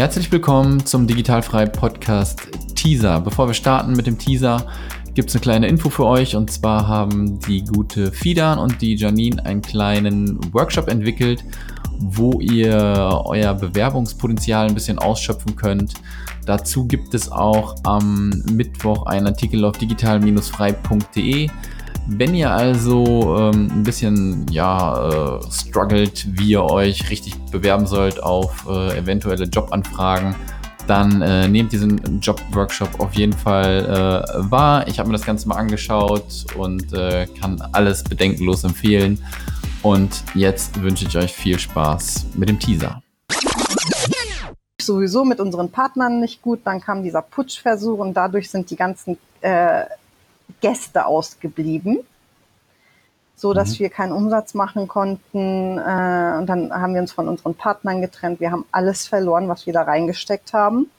Herzlich willkommen zum Digitalfrei Podcast Teaser. Bevor wir starten mit dem Teaser, gibt es eine kleine Info für euch. Und zwar haben die gute Fidan und die Janine einen kleinen Workshop entwickelt, wo ihr euer Bewerbungspotenzial ein bisschen ausschöpfen könnt. Dazu gibt es auch am Mittwoch einen Artikel auf digital-frei.de. Wenn ihr also ähm, ein bisschen ja äh, struggelt, wie ihr euch richtig bewerben sollt auf äh, eventuelle Jobanfragen, dann äh, nehmt diesen Jobworkshop auf jeden Fall äh, wahr. Ich habe mir das Ganze mal angeschaut und äh, kann alles bedenkenlos empfehlen. Und jetzt wünsche ich euch viel Spaß mit dem Teaser. Sowieso mit unseren Partnern nicht gut. Dann kam dieser Putschversuch und dadurch sind die ganzen äh, Gäste ausgeblieben, so dass mhm. wir keinen Umsatz machen konnten. Äh, und dann haben wir uns von unseren Partnern getrennt. Wir haben alles verloren, was wir da reingesteckt haben.